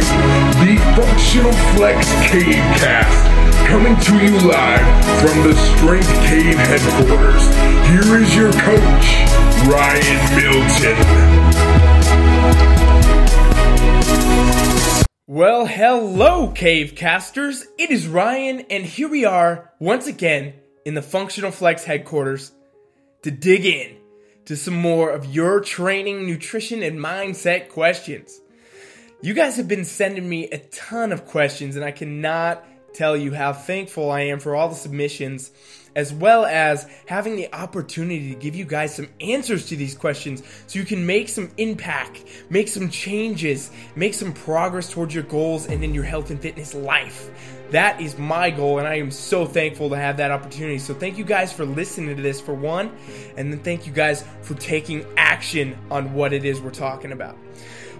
the Functional Flex Cave Cast, coming to you live from the Strength Cave headquarters. Here is your coach, Ryan Milton. Well, hello, Cave Casters. It is Ryan, and here we are once again in the Functional Flex headquarters to dig in to some more of your training, nutrition, and mindset questions. You guys have been sending me a ton of questions, and I cannot tell you how thankful I am for all the submissions, as well as having the opportunity to give you guys some answers to these questions so you can make some impact, make some changes, make some progress towards your goals and in your health and fitness life. That is my goal, and I am so thankful to have that opportunity. So, thank you guys for listening to this for one, and then thank you guys for taking action on what it is we're talking about.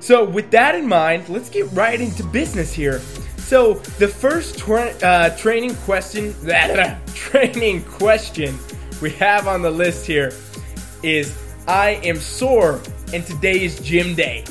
So, with that in mind, let's get right into business here. So, the first tra- uh, training question, that training question we have on the list here is I am sore and today is gym day.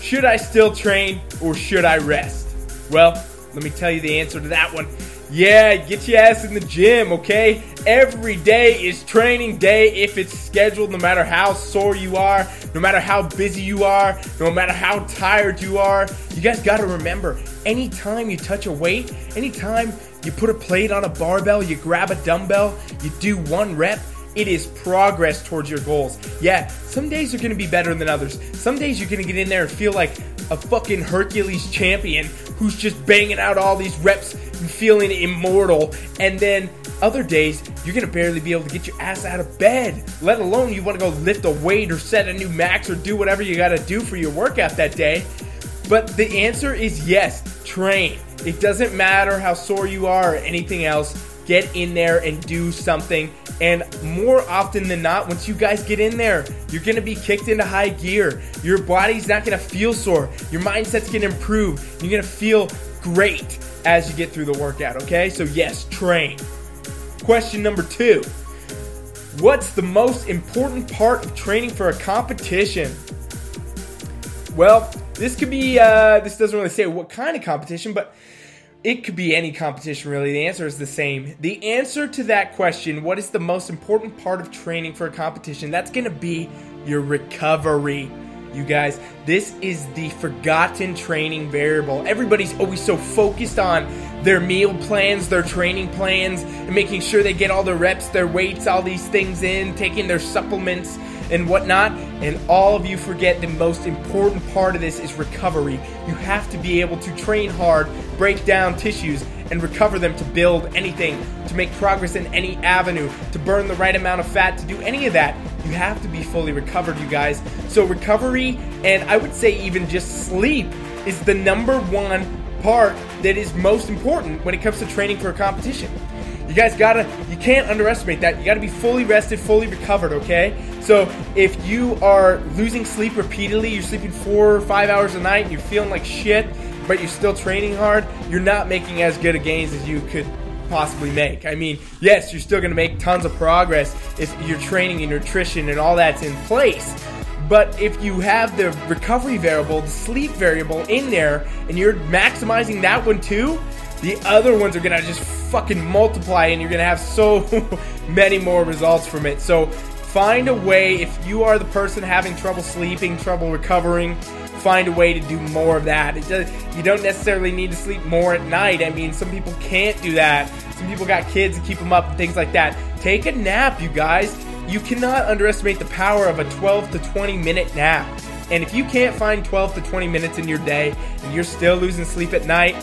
Should I still train or should I rest? Well, let me tell you the answer to that one. Yeah, get your ass in the gym, okay? Every day is training day if it's scheduled, no matter how sore you are, no matter how busy you are, no matter how tired you are. You guys gotta remember anytime you touch a weight, anytime you put a plate on a barbell, you grab a dumbbell, you do one rep, it is progress towards your goals. Yeah, some days are gonna be better than others. Some days you're gonna get in there and feel like a fucking Hercules champion who's just banging out all these reps and feeling immortal. And then other days, you're gonna barely be able to get your ass out of bed, let alone you wanna go lift a weight or set a new max or do whatever you gotta do for your workout that day. But the answer is yes, train. It doesn't matter how sore you are or anything else get in there and do something. And more often than not, once you guys get in there, you're gonna be kicked into high gear. Your body's not gonna feel sore. Your mindset's gonna improve. You're gonna feel great as you get through the workout, okay? So, yes, train. Question number two What's the most important part of training for a competition? Well, this could be, uh, this doesn't really say what kind of competition, but it could be any competition, really. The answer is the same. The answer to that question, what is the most important part of training for a competition? That's going to be your recovery. You guys, this is the forgotten training variable. Everybody's always so focused on their meal plans, their training plans, and making sure they get all their reps, their weights, all these things in, taking their supplements and whatnot. And all of you forget the most important part of this is recovery. You have to be able to train hard, break down tissues, and recover them to build anything, to make progress in any avenue, to burn the right amount of fat, to do any of that. You have to be fully recovered, you guys. So, recovery, and I would say even just sleep, is the number one part that is most important when it comes to training for a competition. You guys gotta, you can't underestimate that. You gotta be fully rested, fully recovered, okay? So if you are losing sleep repeatedly, you're sleeping four or five hours a night, and you're feeling like shit, but you're still training hard, you're not making as good a gains as you could possibly make. I mean, yes, you're still gonna make tons of progress if your training and nutrition and all that's in place. But if you have the recovery variable, the sleep variable in there, and you're maximizing that one too, the other ones are gonna just fucking multiply and you're gonna have so many more results from it. So find a way, if you are the person having trouble sleeping, trouble recovering, find a way to do more of that. Does, you don't necessarily need to sleep more at night. I mean, some people can't do that. Some people got kids and keep them up and things like that. Take a nap, you guys. You cannot underestimate the power of a 12 to 20 minute nap. And if you can't find 12 to 20 minutes in your day and you're still losing sleep at night,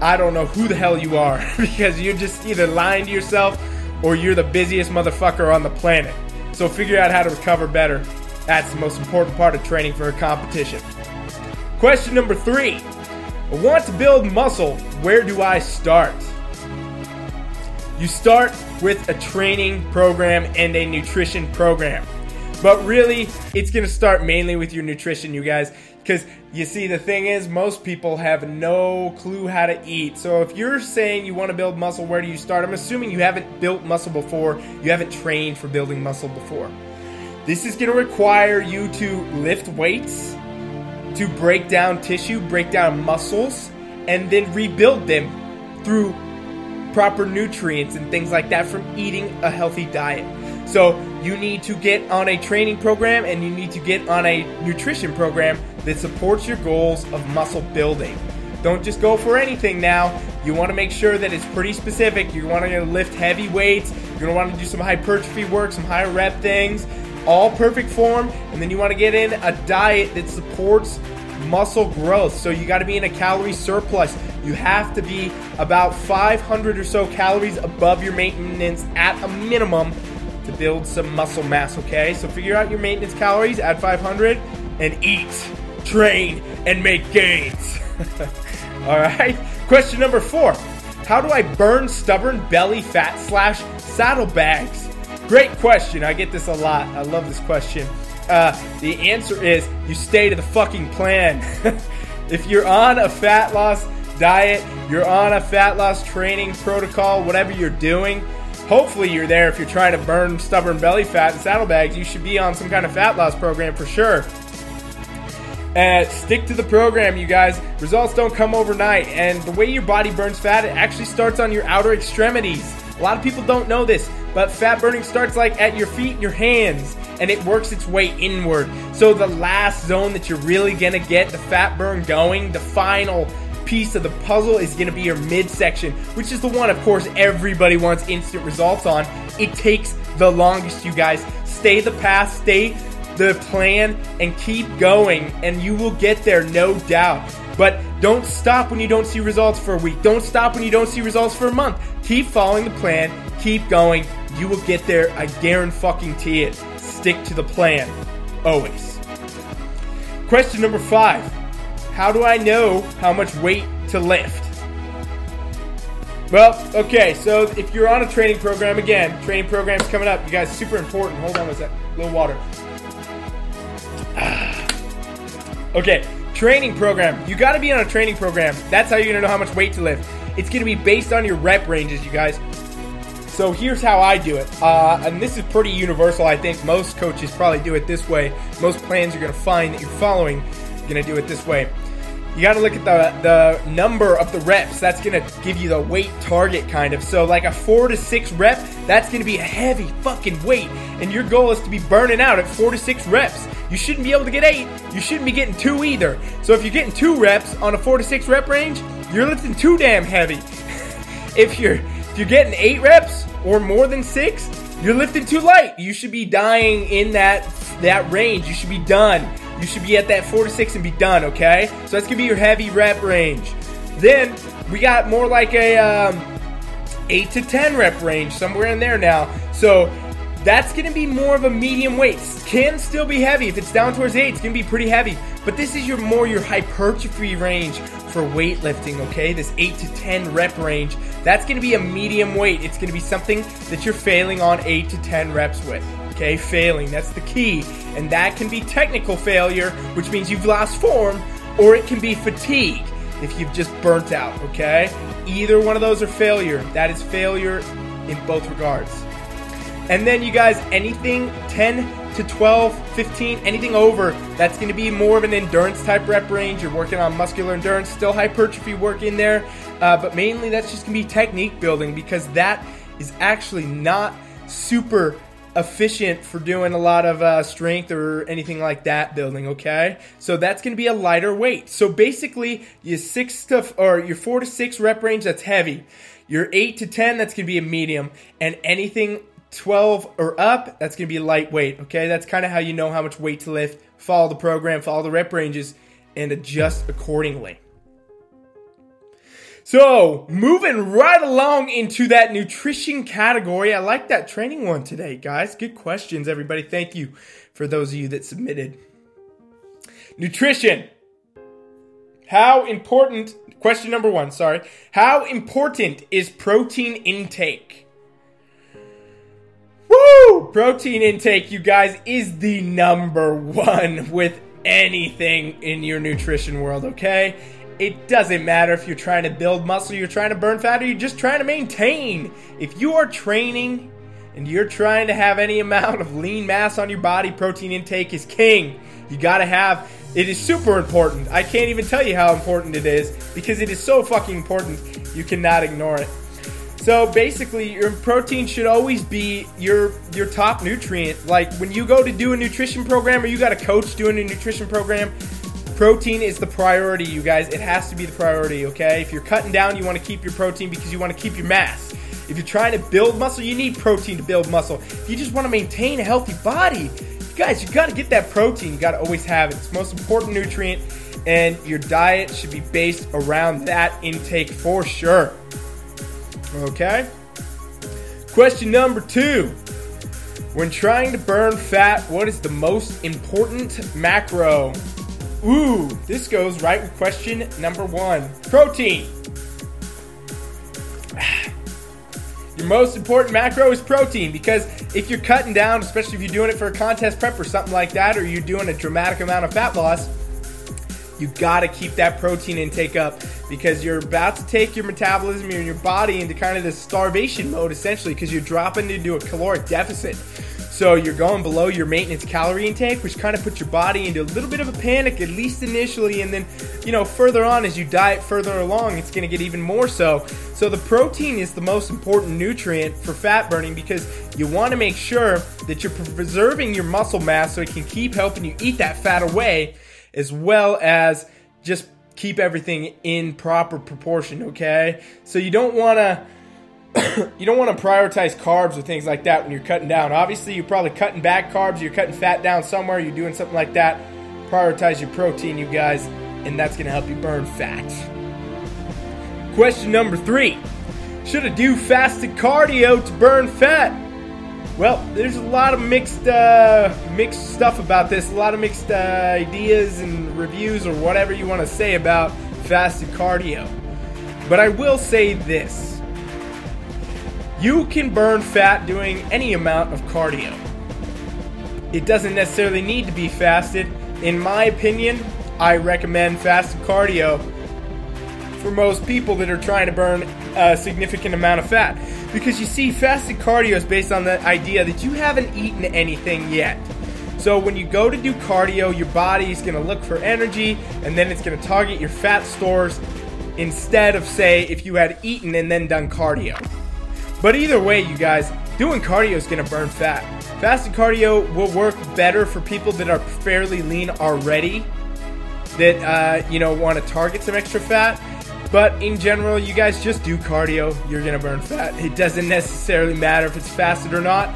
I don't know who the hell you are because you're just either lying to yourself or you're the busiest motherfucker on the planet. So figure out how to recover better. That's the most important part of training for a competition. Question number three I want to build muscle. Where do I start? You start with a training program and a nutrition program. But really, it's to start mainly with your nutrition, you guys. Because you see, the thing is, most people have no clue how to eat. So if you're saying you want to build muscle, where do you start? I'm assuming you haven't built muscle before, you haven't trained for building muscle before. This is going to require you to lift weights, to break down tissue, break down muscles, and then rebuild them through proper nutrients and things like that from eating a healthy diet. So you need to get on a training program and you need to get on a nutrition program that supports your goals of muscle building. Don't just go for anything now. You want to make sure that it's pretty specific. You want to lift heavy weights. You're going to want to do some hypertrophy work, some higher rep things, all perfect form. And then you want to get in a diet that supports muscle growth. So you got to be in a calorie surplus. You have to be about 500 or so calories above your maintenance at a minimum to build some muscle mass, okay? So figure out your maintenance calories, add 500, and eat, train, and make gains. All right. Question number four How do I burn stubborn belly fat slash saddlebags? Great question. I get this a lot. I love this question. Uh, the answer is you stay to the fucking plan. if you're on a fat loss diet, you're on a fat loss training protocol, whatever you're doing, hopefully you're there. If you're trying to burn stubborn belly fat and saddlebags, you should be on some kind of fat loss program for sure. And stick to the program, you guys. Results don't come overnight. And the way your body burns fat, it actually starts on your outer extremities. A lot of people don't know this, but fat burning starts like at your feet your hands, and it works its way inward. So the last zone that you're really gonna get the fat burn going, the final piece of the puzzle is going to be your midsection, which is the one, of course, everybody wants instant results on. It takes the longest, you guys. Stay the path, stay the plan, and keep going, and you will get there, no doubt. But don't stop when you don't see results for a week. Don't stop when you don't see results for a month. Keep following the plan, keep going. You will get there. I guarantee it. Stick to the plan. Always. Question number five how do I know how much weight to lift? Well, okay, so if you're on a training program, again, training program's coming up. You guys, super important. Hold on a sec. A little water. okay, training program. You got to be on a training program. That's how you're going to know how much weight to lift. It's going to be based on your rep ranges, you guys. So here's how I do it. Uh, and this is pretty universal. I think most coaches probably do it this way. Most plans you're going to find that you're following, going to do it this way you got to look at the the number of the reps. That's to give you the weight target kind of. So like a 4 to 6 rep, that's to be a heavy fucking weight and your goal is to be burning out at 4 to 6 reps. You shouldn't be able to get 8. You shouldn't be getting 2 either. So if you're getting 2 reps on a 4 to 6 rep range, you're lifting too damn heavy. if you're if you're getting 8 reps or more than 6, you're lifting too light. You should be dying in that that range. You should be done. You should be at that four to six and be done, okay? So that's gonna be your heavy rep range. Then we got more like a um, eight to ten rep range, somewhere in there now. So that's gonna be more of a medium weight. Can still be heavy. If it's down towards eight, it's gonna be pretty heavy. But this is your more your hypertrophy range for weightlifting, okay? This eight to ten rep range. That's gonna be a medium weight. It's gonna be something that you're failing on eight to ten reps with. Okay, failing, that's the key. And that can be technical failure, which means you've lost form, or it can be fatigue if you've just burnt out, okay? Either one of those are failure. That is failure in both regards. And then you guys, anything 10 to 12, 15, anything over, that's going to be more of an endurance type rep range. You're working on muscular endurance, still hypertrophy work in there, uh, but mainly that's just going to be technique building because that is actually not super efficient for doing a lot of uh, strength or anything like that building okay? So that's going to be a lighter weight. So basically your six to or your four to six rep range that's heavy. Your eight to ten that's going to be a medium. And anything 12 or up that's going to be lightweight okay? That's kind of how you know how much weight to lift follow the program follow the rep ranges and adjust accordingly so, moving right along into that nutrition category. I like that training one today, guys. Good questions, everybody. Thank you for those of you that submitted. Nutrition. How important, question number one, sorry. How important is protein intake? Woo! Protein intake, you guys, is the number one with anything in your nutrition world, okay? It doesn't matter if you're trying to build muscle, you're trying to burn fat, or you're just trying to maintain. If you are training and you're trying to have any amount of lean mass on your body, protein intake is king. You got to have It is super important. I can't even tell you how important it is because it is so fucking important. You cannot ignore it. So basically, your protein should always be your your top nutrient. Like when you go to do a nutrition program or you got a coach doing a nutrition program, protein is the priority, you guys. It has to be the priority, okay? If you're cutting down, you want to keep your protein because you want to keep your mass. If you're trying to build muscle, you need protein to build muscle. If you just want to maintain a healthy body, you guys, you got to get that protein. You got to always have it. It's most important nutrient, and your diet should be based around that intake for sure. Okay? Question number two. When trying to burn fat, what is the most important macro? Ooh, this goes right with question number one protein. Your most important macro is protein because if you're cutting down, especially if you're doing it for a contest prep or something like that, or you're doing a dramatic amount of fat loss, you got to keep that protein intake up because you're about to take your metabolism and your body into kind of this starvation mode essentially because you're dropping into a caloric deficit. So you're going below your maintenance calorie intake, which kind of puts your body into a little bit of a panic, at least initially, and then, you know, further on as you diet further along, it's going to get even more so. So the protein is the most important nutrient for fat burning because you want to make sure that you're preserving your muscle mass so it can keep helping you eat that fat away, as well as just keep everything in proper proportion, okay? So you don't want to you don't want to prioritize carbs or things like that when you're cutting down. Obviously, you're probably cutting back carbs, you're cutting fat down somewhere, you're doing something like that. Prioritize your protein, you guys, and that's going to help you burn fat. Question number three Should I do fasted cardio to burn fat? Well, there's a lot of mixed uh, mixed stuff about this, a lot of mixed uh, ideas and reviews or whatever you want to say about fasted cardio. But I will say this you can burn fat doing any amount of cardio. It doesn't necessarily need to be fasted. In my opinion, I recommend fasted cardio for most people that are trying to burn a significant amount of fat. Because you see, fasted cardio is based on the idea that you haven't eaten anything yet. So when you go to do cardio, your body is going to look for energy and then it's going to target your fat stores instead of, say, if you had eaten and then done cardio. But either way, you guys, doing cardio is going to burn fat. Fasted cardio will work better for people that are fairly lean already, that uh, you know want to target some extra fat. But in general, you guys just do cardio. You're to burn fat. It doesn't necessarily matter if it's fasted or not.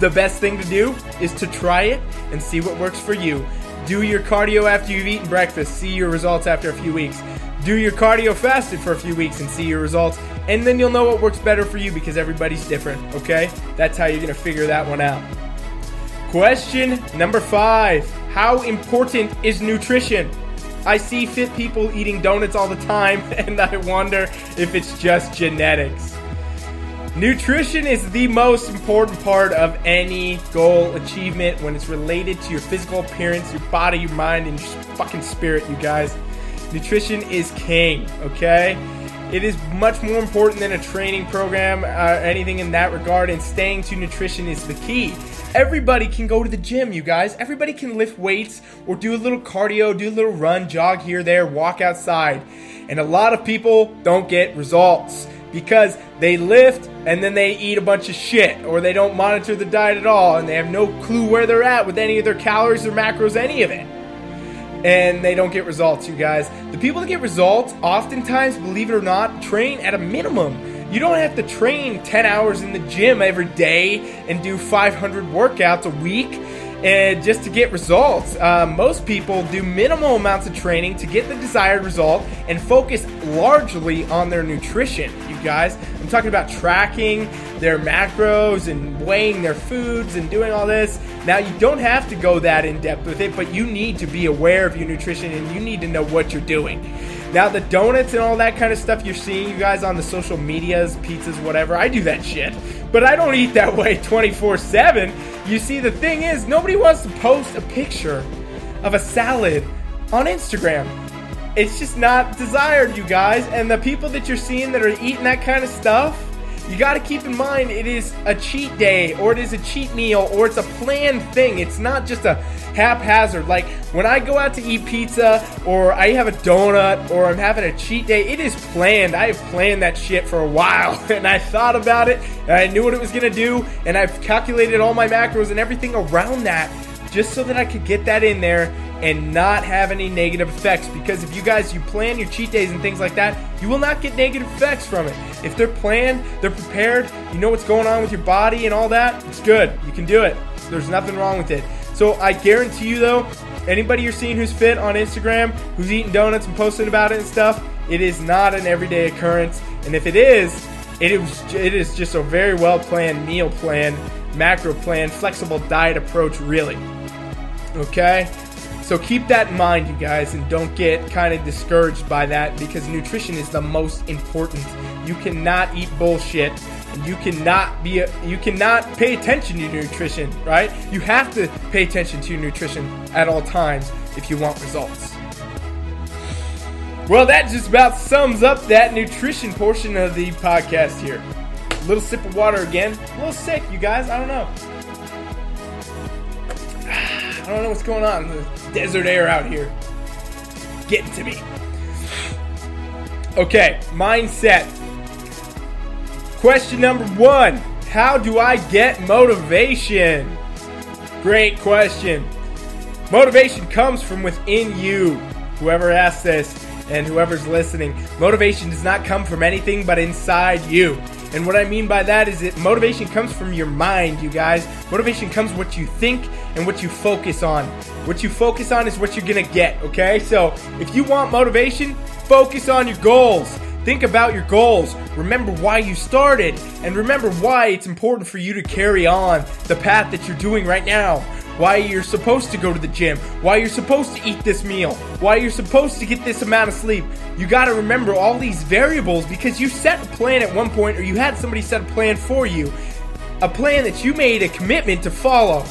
The best thing to do is to try it and see what works for you. Do your cardio after you've eaten breakfast. See your results after a few weeks. Do your cardio fasted for a few weeks and see your results and then you'll know what works better for you because everybody's different, okay? That's how you're gonna figure that one out. Question number five How important is nutrition? I see fit people eating donuts all the time, and I wonder if it's just genetics. Nutrition is the most important part of any goal achievement when it's related to your physical appearance, your body, your mind, and your fucking spirit, you guys. Nutrition is king, okay? It is much more important than a training program, uh, anything in that regard, and staying to nutrition is the key. Everybody can go to the gym, you guys. Everybody can lift weights or do a little cardio, do a little run, jog here, there, walk outside. And a lot of people don't get results because they lift and then they eat a bunch of shit or they don't monitor the diet at all and they have no clue where they're at with any of their calories or macros, any of it and they don't get results, you guys. The people that get results, oftentimes, believe it or not, train at a minimum. You don't have to train 10 hours in the gym every day and do 500 workouts a week and just to get results. Uh, most people do minimal amounts of training to get the desired result and focus largely on their nutrition, you guys. I'm talking about tracking their macros and weighing their foods and doing all this. Now, you don't have to go that in depth with it, but you need to be aware of your nutrition and you need to know what you're doing. Now, the donuts and all that kind of stuff you're seeing, you guys on the social medias, pizzas, whatever, I do that shit. But I don't eat that way 24 7. You see, the thing is, nobody wants to post a picture of a salad on Instagram. It's just not desired, you guys. And the people that you're seeing that are eating that kind of stuff, you got to keep in mind it is a cheat day or it is a cheat meal or it's a planned thing. It's not just a haphazard. Like when I go out to eat pizza or I have a donut or I'm having a cheat day, it is planned. I have planned that shit for a while and I thought about it and I knew what it was going to do and I've calculated all my macros and everything around that just so that I could get that in there and not have any negative effects. Because if you guys you plan your cheat days and things like that, you will not get negative effects from it. If they're planned, they're prepared, you know what's going on with your body and all that, it's good. You can do it. There's nothing wrong with it. So I guarantee you though, anybody you're seeing who's fit on Instagram, who's eating donuts and posting about it and stuff, it is not an everyday occurrence. And if it is, it is it is just a very well planned meal plan, macro plan, flexible diet approach really. Okay? So keep that in mind, you guys, and don't get kind of discouraged by that because nutrition is the most important. You cannot eat bullshit and you cannot be a, you cannot pay attention to nutrition, right? You have to pay attention to your nutrition at all times if you want results. Well, that just about sums up that nutrition portion of the podcast here. A little sip of water again. A little sick, you guys. I don't know. I don't know what's going on. The desert air out here. Getting to me. Okay, mindset. Question number one How do I get motivation? Great question. Motivation comes from within you. Whoever asked this and whoever's listening, motivation does not come from anything but inside you. And what I mean by that is that motivation comes from your mind, you guys. Motivation comes what you think and what you focus on. What you focus on is what you're gonna get, okay? So if you want motivation, focus on your goals. Think about your goals. Remember why you started, and remember why it's important for you to carry on the path that you're doing right now why you're supposed to go to the gym, why you're supposed to eat this meal, why you're supposed to get this amount of sleep. You got to remember all these variables because you set a plan at one point or you had somebody set a plan for you, a plan that you made a commitment to follow.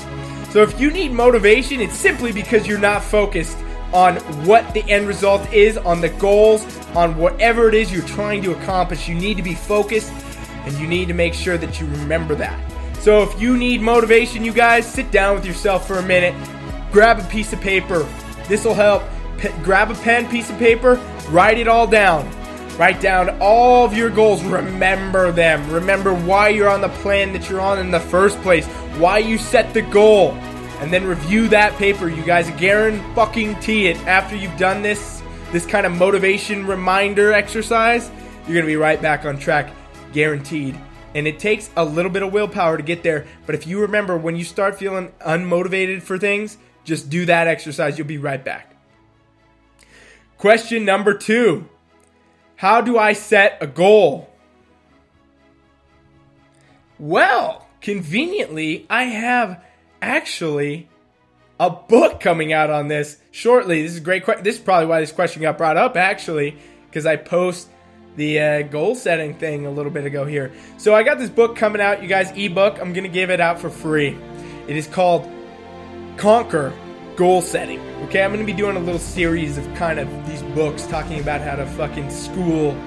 So if you need motivation, it's simply because you're not focused on what the end result is, on the goals, on whatever it is you're trying to accomplish. You need to be focused and you need to make sure that you remember that. So if you need motivation, you guys, sit down with yourself for a minute, grab a piece of paper. This will help. P- grab a pen, piece of paper, write it all down. Write down all of your goals. Remember them. Remember why you're on the plan that you're on in the first place. Why you set the goal. And then review that paper. You guys guarantee it. After you've done this, this kind of motivation reminder exercise, you're going to be right back on track. Guaranteed. And it takes a little bit of willpower to get there. But if you remember, when you start feeling unmotivated for things, just do that exercise. You'll be right back. Question number two How do I set a goal? Well, conveniently, I have actually a book coming out on this shortly. This is a great. Que- this is probably why this question got brought up, actually, because I post the uh, goal setting thing a little bit ago here. So I got this book coming out, you guys, ebook. I'm going to give it out for free. It is called Conquer Goal Setting. Okay, I'm going to be doing a little series of kind of these books talking about how to fucking school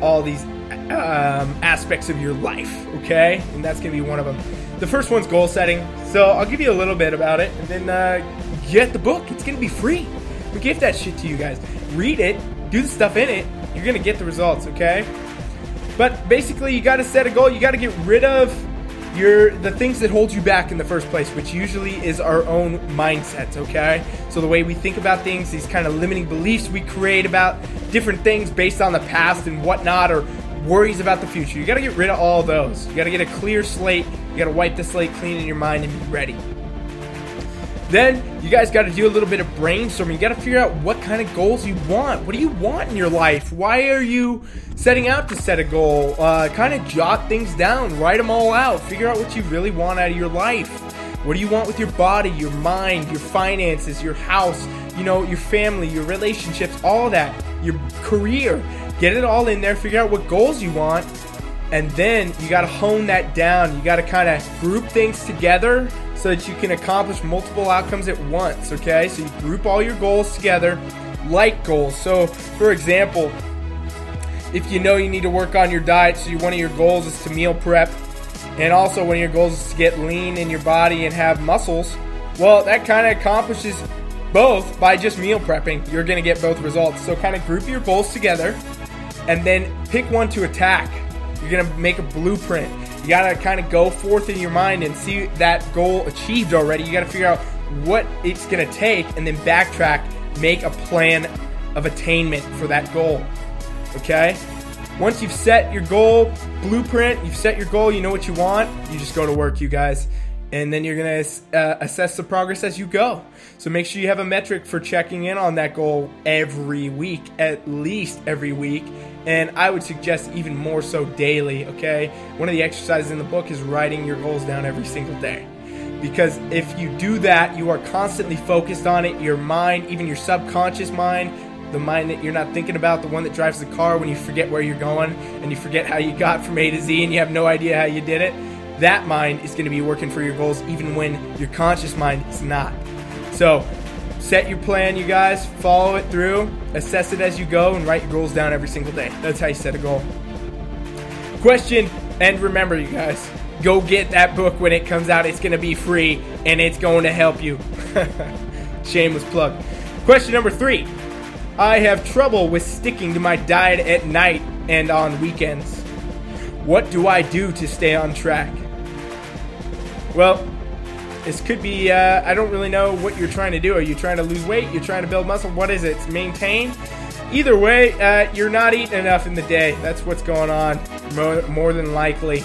all these um, aspects of your life. Okay, and that's going to be one of them. The first one's goal setting. So I'll give you a little bit about it and then uh, get the book. It's going to be free. We give that shit to you guys. Read it, do the stuff in it, you're gonna get the results, okay? But basically, you got to set a goal. You got to get rid of your the things that hold you back in the first place, which usually is our own mindsets. Okay, so the way we think about things, these kind of limiting beliefs we create about different things based on the past and whatnot, or worries about the future. You got to get rid of all those. You got to get a clear slate. You got to wipe the slate clean in your mind and be ready. Then you guys got to do a little bit of brainstorming. You got to figure out what kind of goals you want. What do you want in your life? Why are you setting out to set a goal? Uh, kind of jot things down, write them all out. Figure out what you really want out of your life. What do you want with your body, your mind, your finances, your house, you know, your family, your relationships, all that, your career. Get it all in there, figure out what goals you want, and then you got to hone that down. You got to kind of group things together so that you can accomplish multiple outcomes at once, okay? So you group all your goals together like goals. So, for example, if you know you need to work on your diet, so one of your goals is to meal prep, and also one of your goals is to get lean in your body and have muscles, well, that kind of accomplishes both by just meal prepping. You're going to get both results. So kind of group your goals together and then pick one to attack. You're going to make a blueprint. You got to kind of go forth in your mind and see that goal achieved already. You got to figure out what it's to take and then backtrack, make a plan of attainment for that goal. Okay? Once you've set your goal blueprint, you've set your goal, you know what you want, you just go to work, you guys and then you're to uh, assess the progress as you go. So make sure you have a metric for checking in on that goal every week, at least every week. And I would suggest even more so daily, okay? One of the exercises in the book is writing your goals down every single day. Because if you do that, you are constantly focused on it. Your mind, even your subconscious mind, the mind that you're not thinking about, the one that drives the car when you forget where you're going and you forget how you got from A to Z and you have no idea how you did it that mind is going to be working for your goals even when your conscious mind is not. So, set your plan, you guys, follow it through, assess it as you go, and write your goals down every single day. That's how you set a goal. Question, and remember, you guys, go get that book when it comes out. It's going to be free and it's going to help you. Shameless plug. Question number three I have trouble with sticking to my diet at night and on weekends. What do I do to stay on track? Well, this could be, uh, I don't really know what you're trying to do. Are you trying to lose weight? You're trying to build muscle? What is it? It's maintain? Either way, uh, you're not eating enough in the day. That's what's going on, more, more than likely.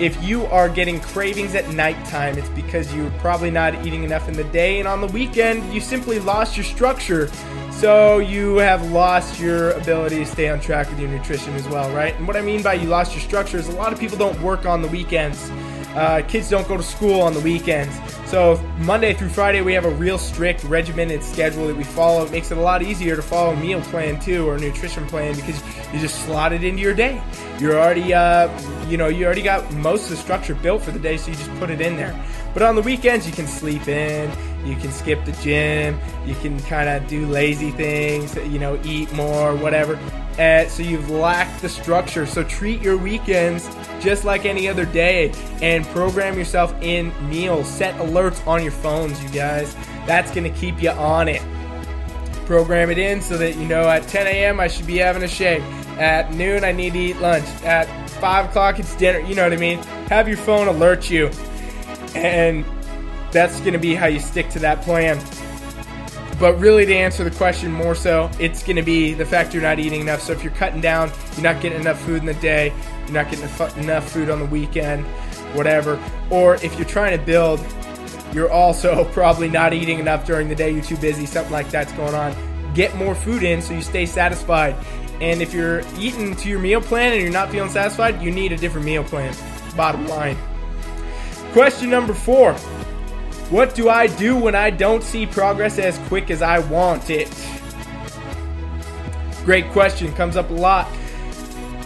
If you are getting cravings at nighttime, it's because you're probably not eating enough in the day, and on the weekend, you simply lost your structure. So you have lost your ability to stay on track with your nutrition as well, right? And what I mean by you lost your structure is a lot of people don't work on the weekends. Uh, kids don't go to school on the weekends. So Monday through Friday, we have a real strict regimented schedule that we follow. It makes it a lot easier to follow a meal plan too, or a nutrition plan, because you just slot it into your day. You're already, uh, you know, you already got most of the structure built for the day, so you just put it in there. But on the weekends, you can sleep in, you can skip the gym, you can kind of do lazy things, you know, eat more, whatever. So you've lacked the structure. So treat your weekends just like any other day and program yourself in meals. Set alerts on your phones, you guys. That's going to keep you on it. Program it in so that you know at 10 a.m. I should be having a shake. At noon, I need to eat lunch. At 5 o'clock, it's dinner. You know what I mean? Have your phone alert you. And that's going to be how you stick to that plan. But really, to answer the question more so, it's going to be the fact you're not eating enough. So if you're cutting down, you're not getting enough food in the day, you're not getting enough food on the weekend, whatever. Or if you're trying to build, you're also probably not eating enough during the day, you're too busy, something like that's going on. Get more food in so you stay satisfied. And if you're eating to your meal plan and you're not feeling satisfied, you need a different meal plan. Bottom line. Question number four what do I do when I don't see progress as quick as I want it? Great question, comes up a lot.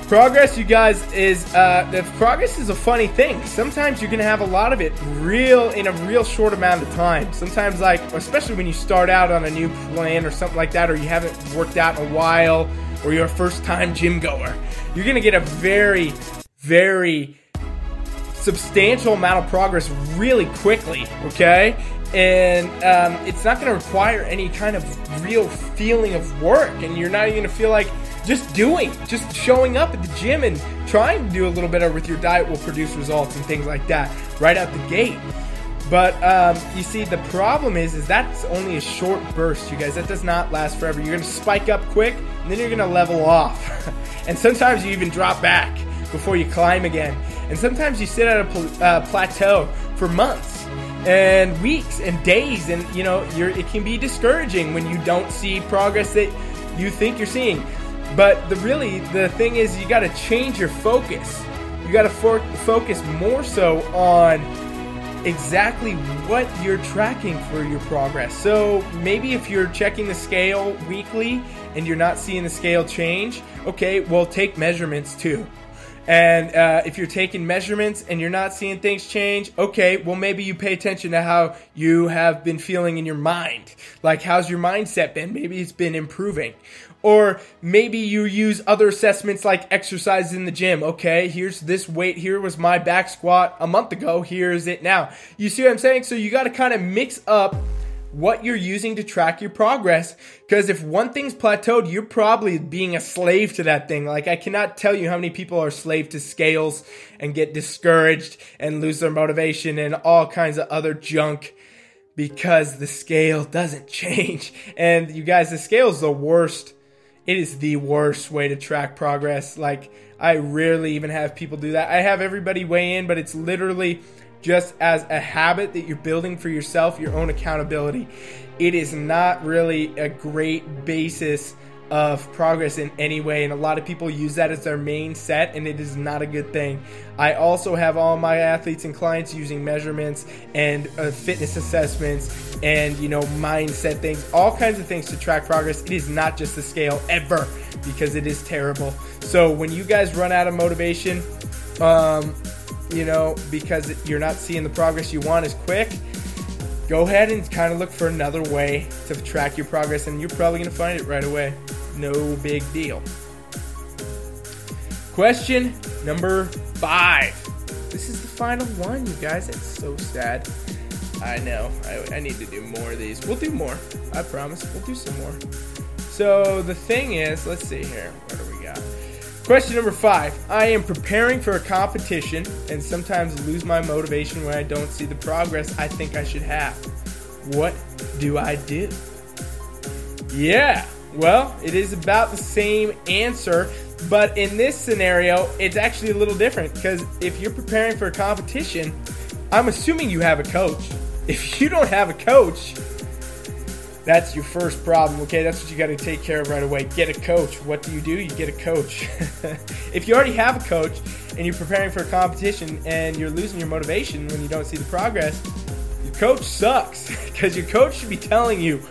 Progress, you guys, is uh, the progress is a funny thing. Sometimes you're gonna have a lot of it real in a real short amount of time. Sometimes, like especially when you start out on a new plan or something like that, or you haven't worked out in a while, or you're a first time gym goer, you're gonna get a very, very substantial amount of progress really quickly, okay? And um, it's not to require any kind of real feeling of work, and you're not even to feel like just doing, just showing up at the gym and trying to do a little better with your diet will produce results and things like that right out the gate. But um, you see, the problem is, is that's only a short burst, you guys. That does not last forever. You're to spike up quick, and then you're to level off, and sometimes you even drop back before you climb again. And sometimes you sit at a pl- uh, plateau for months and weeks and days, and you know it can be discouraging when you don't see progress that you think you're seeing. But the really the thing is, you got to change your focus. You got to for- focus more so on exactly what you're tracking for your progress. So maybe if you're checking the scale weekly and you're not seeing the scale change, okay, well take measurements too And uh, if you're taking measurements and you're not seeing things change, okay, well, maybe you pay attention to how you have been feeling in your mind. Like, how's your mindset been? Maybe it's been improving. Or maybe you use other assessments like exercises in the gym. Okay, here's this weight. Here was my back squat a month ago. Here's it now. You see what I'm saying? So you got to kind of mix up what you're using to track your progress. Because if one thing's plateaued, you're probably being a slave to that thing. Like, I cannot tell you how many people are slave to scales and get discouraged and lose their motivation and all kinds of other junk because the scale doesn't change. And you guys, the scale is the worst. It is the worst way to track progress. Like, I rarely even have people do that. I have everybody weigh in, but it's literally just as a habit that you're building for yourself, your own accountability. It is not really a great basis of progress in any way, and a lot of people use that as their main set, and it is not a good thing. I also have all my athletes and clients using measurements and uh, fitness assessments and you know mindset things, all kinds of things to track progress. It is not just the scale ever because it is terrible. So when you guys run out of motivation, um, you know, because you're not seeing the progress you want as quick, go ahead and kind of look for another way to track your progress, and you're probably going to find it right away. No big deal. Question number five. This is the final one, you guys. It's so sad. I know. I, I need to do more of these. We'll do more. I promise. We'll do some more. So the thing is, let's see here. What do we got? Question number five. I am preparing for a competition and sometimes lose my motivation when I don't see the progress I think I should have. What do I do? Yeah, well, it is about the same answer, but in this scenario, it's actually a little different because if you're preparing for a competition, I'm assuming you have a coach. If you don't have a coach, that's your first problem, okay? That's what you got to take care of right away. Get a coach. What do you do? You get a coach. if you already have a coach and you're preparing for a competition and you're losing your motivation when you don't see the progress, your coach sucks because your coach should be telling you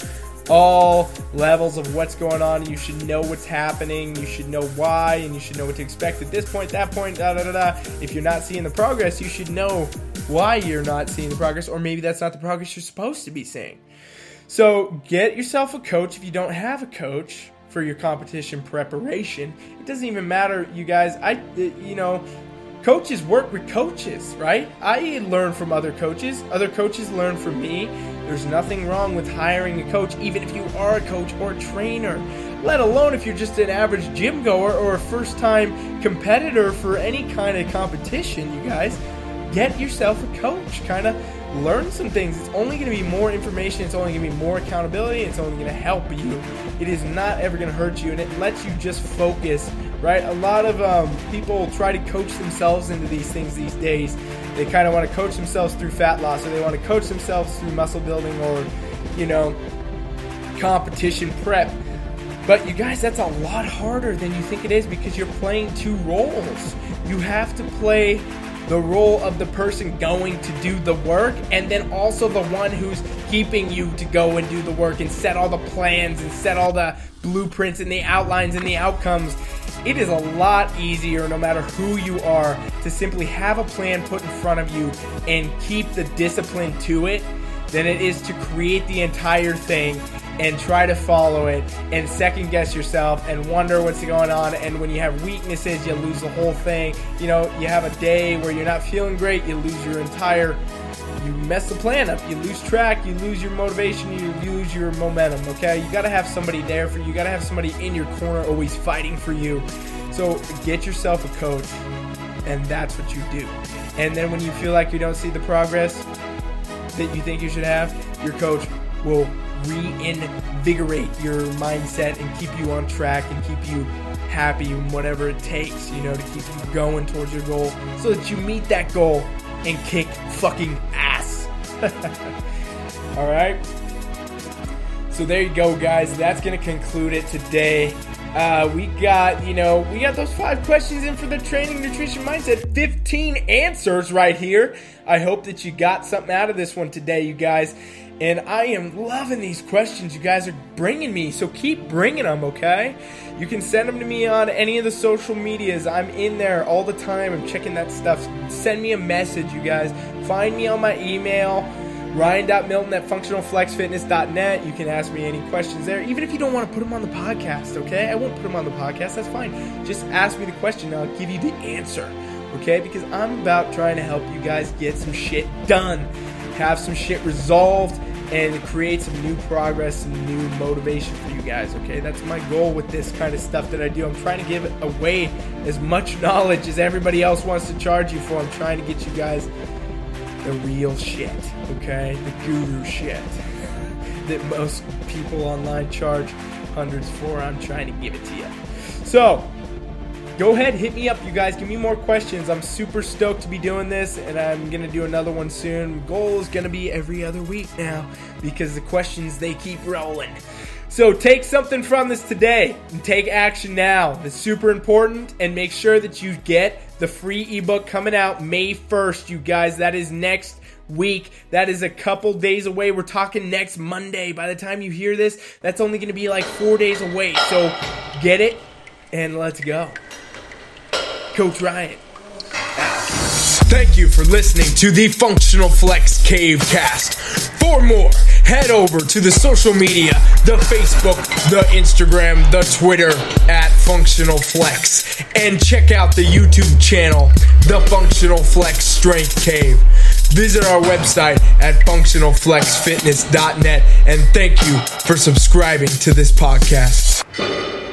all levels of what's going on. You should know what's happening. You should know why, and you should know what to expect at this point, that point, da da da da. If you're not seeing the progress, you should know why you're not seeing the progress, or maybe that's not the progress you're supposed to be seeing. So get yourself a coach if you don't have a coach for your competition preparation. It doesn't even matter, you guys. I, you know, coaches work with coaches, right? I learn from other coaches. Other coaches learn from me. There's nothing wrong with hiring a coach, even if you are a coach or a trainer, let alone if you're just an average gym goer or a first time competitor for any kind of competition, you guys. Get yourself a coach. Kind of learn some things. It's only going to be more information. It's only going to be more accountability. It's only going to help you. It is not ever going to hurt you, and it lets you just focus. Right? A lot of um, people try to coach themselves into these things these days. They kind of want to coach themselves through fat loss, or they want to coach themselves through muscle building, or you know, competition prep. But you guys, that's a lot harder than you think it is because you're playing two roles. You have to play the role of the person going to do the work and then also the one who's keeping you to go and do the work and set all the plans and set all the blueprints and the outlines and the outcomes. It is a lot easier, no matter who you are, to simply have a plan put in front of you and keep the discipline to it than it is to create the entire thing and try to follow it and second guess yourself and wonder what's going on. And when you have weaknesses, you lose the whole thing. You know, you have a day where you're not feeling great, you lose your entire, you mess the plan up, you lose track, you lose your motivation, you lose your momentum. Okay, you got to have somebody there for you. You got to have somebody in your corner always fighting for you. So get yourself a coach, and that's what you do. And then when you feel like you don't see the progress that you think you should have, your coach will reinvigorate your mindset and keep you on track and keep you happy and whatever it takes, you know, to keep you going towards your goal so that you meet that goal and kick fucking ass. All right. So there you go, guys. That's going to conclude it today. Uh, we got, you know, we got those five questions in for the training, nutrition, mindset. 15 answers right here. I hope that you got something out of this one today, you guys. And I am loving these questions you guys are bringing me. So keep bringing them, okay? You can send them to me on any of the social medias. I'm in there all the time. I'm checking that stuff. Send me a message, you guys. Find me on my email Ryan.Milton at functionalflexfitness.net. You can ask me any questions there, even if you don't want to put them on the podcast, okay? I won't put them on the podcast, that's fine. Just ask me the question, and I'll give you the answer, okay? Because I'm about trying to help you guys get some shit done, have some shit resolved, and create some new progress and new motivation for you guys, okay? That's my goal with this kind of stuff that I do. I'm trying to give away as much knowledge as everybody else wants to charge you for. I'm trying to get you guys the real shit, okay? The guru shit that most people online charge hundreds for. I'm trying to give it to you. So, go ahead, hit me up, you guys. Give me more questions. I'm super stoked to be doing this, and I'm gonna do another one soon. Goal is gonna be every other week now because the questions they keep rolling. So take something from this today and take action now. It's super important and make sure that you get the free ebook coming out May 1st, you guys. That is next week. That is a couple days away. We're talking next Monday. By the time you hear this, that's only going to be like four days away. So get it and let's go. Coach Ryan. Thank you for listening to the Functional Flex Cave Cast. For more, head over to the social media the Facebook, the Instagram, the Twitter at Functional Flex, and check out the YouTube channel, The Functional Flex Strength Cave. Visit our website at functionalflexfitness.net and thank you for subscribing to this podcast.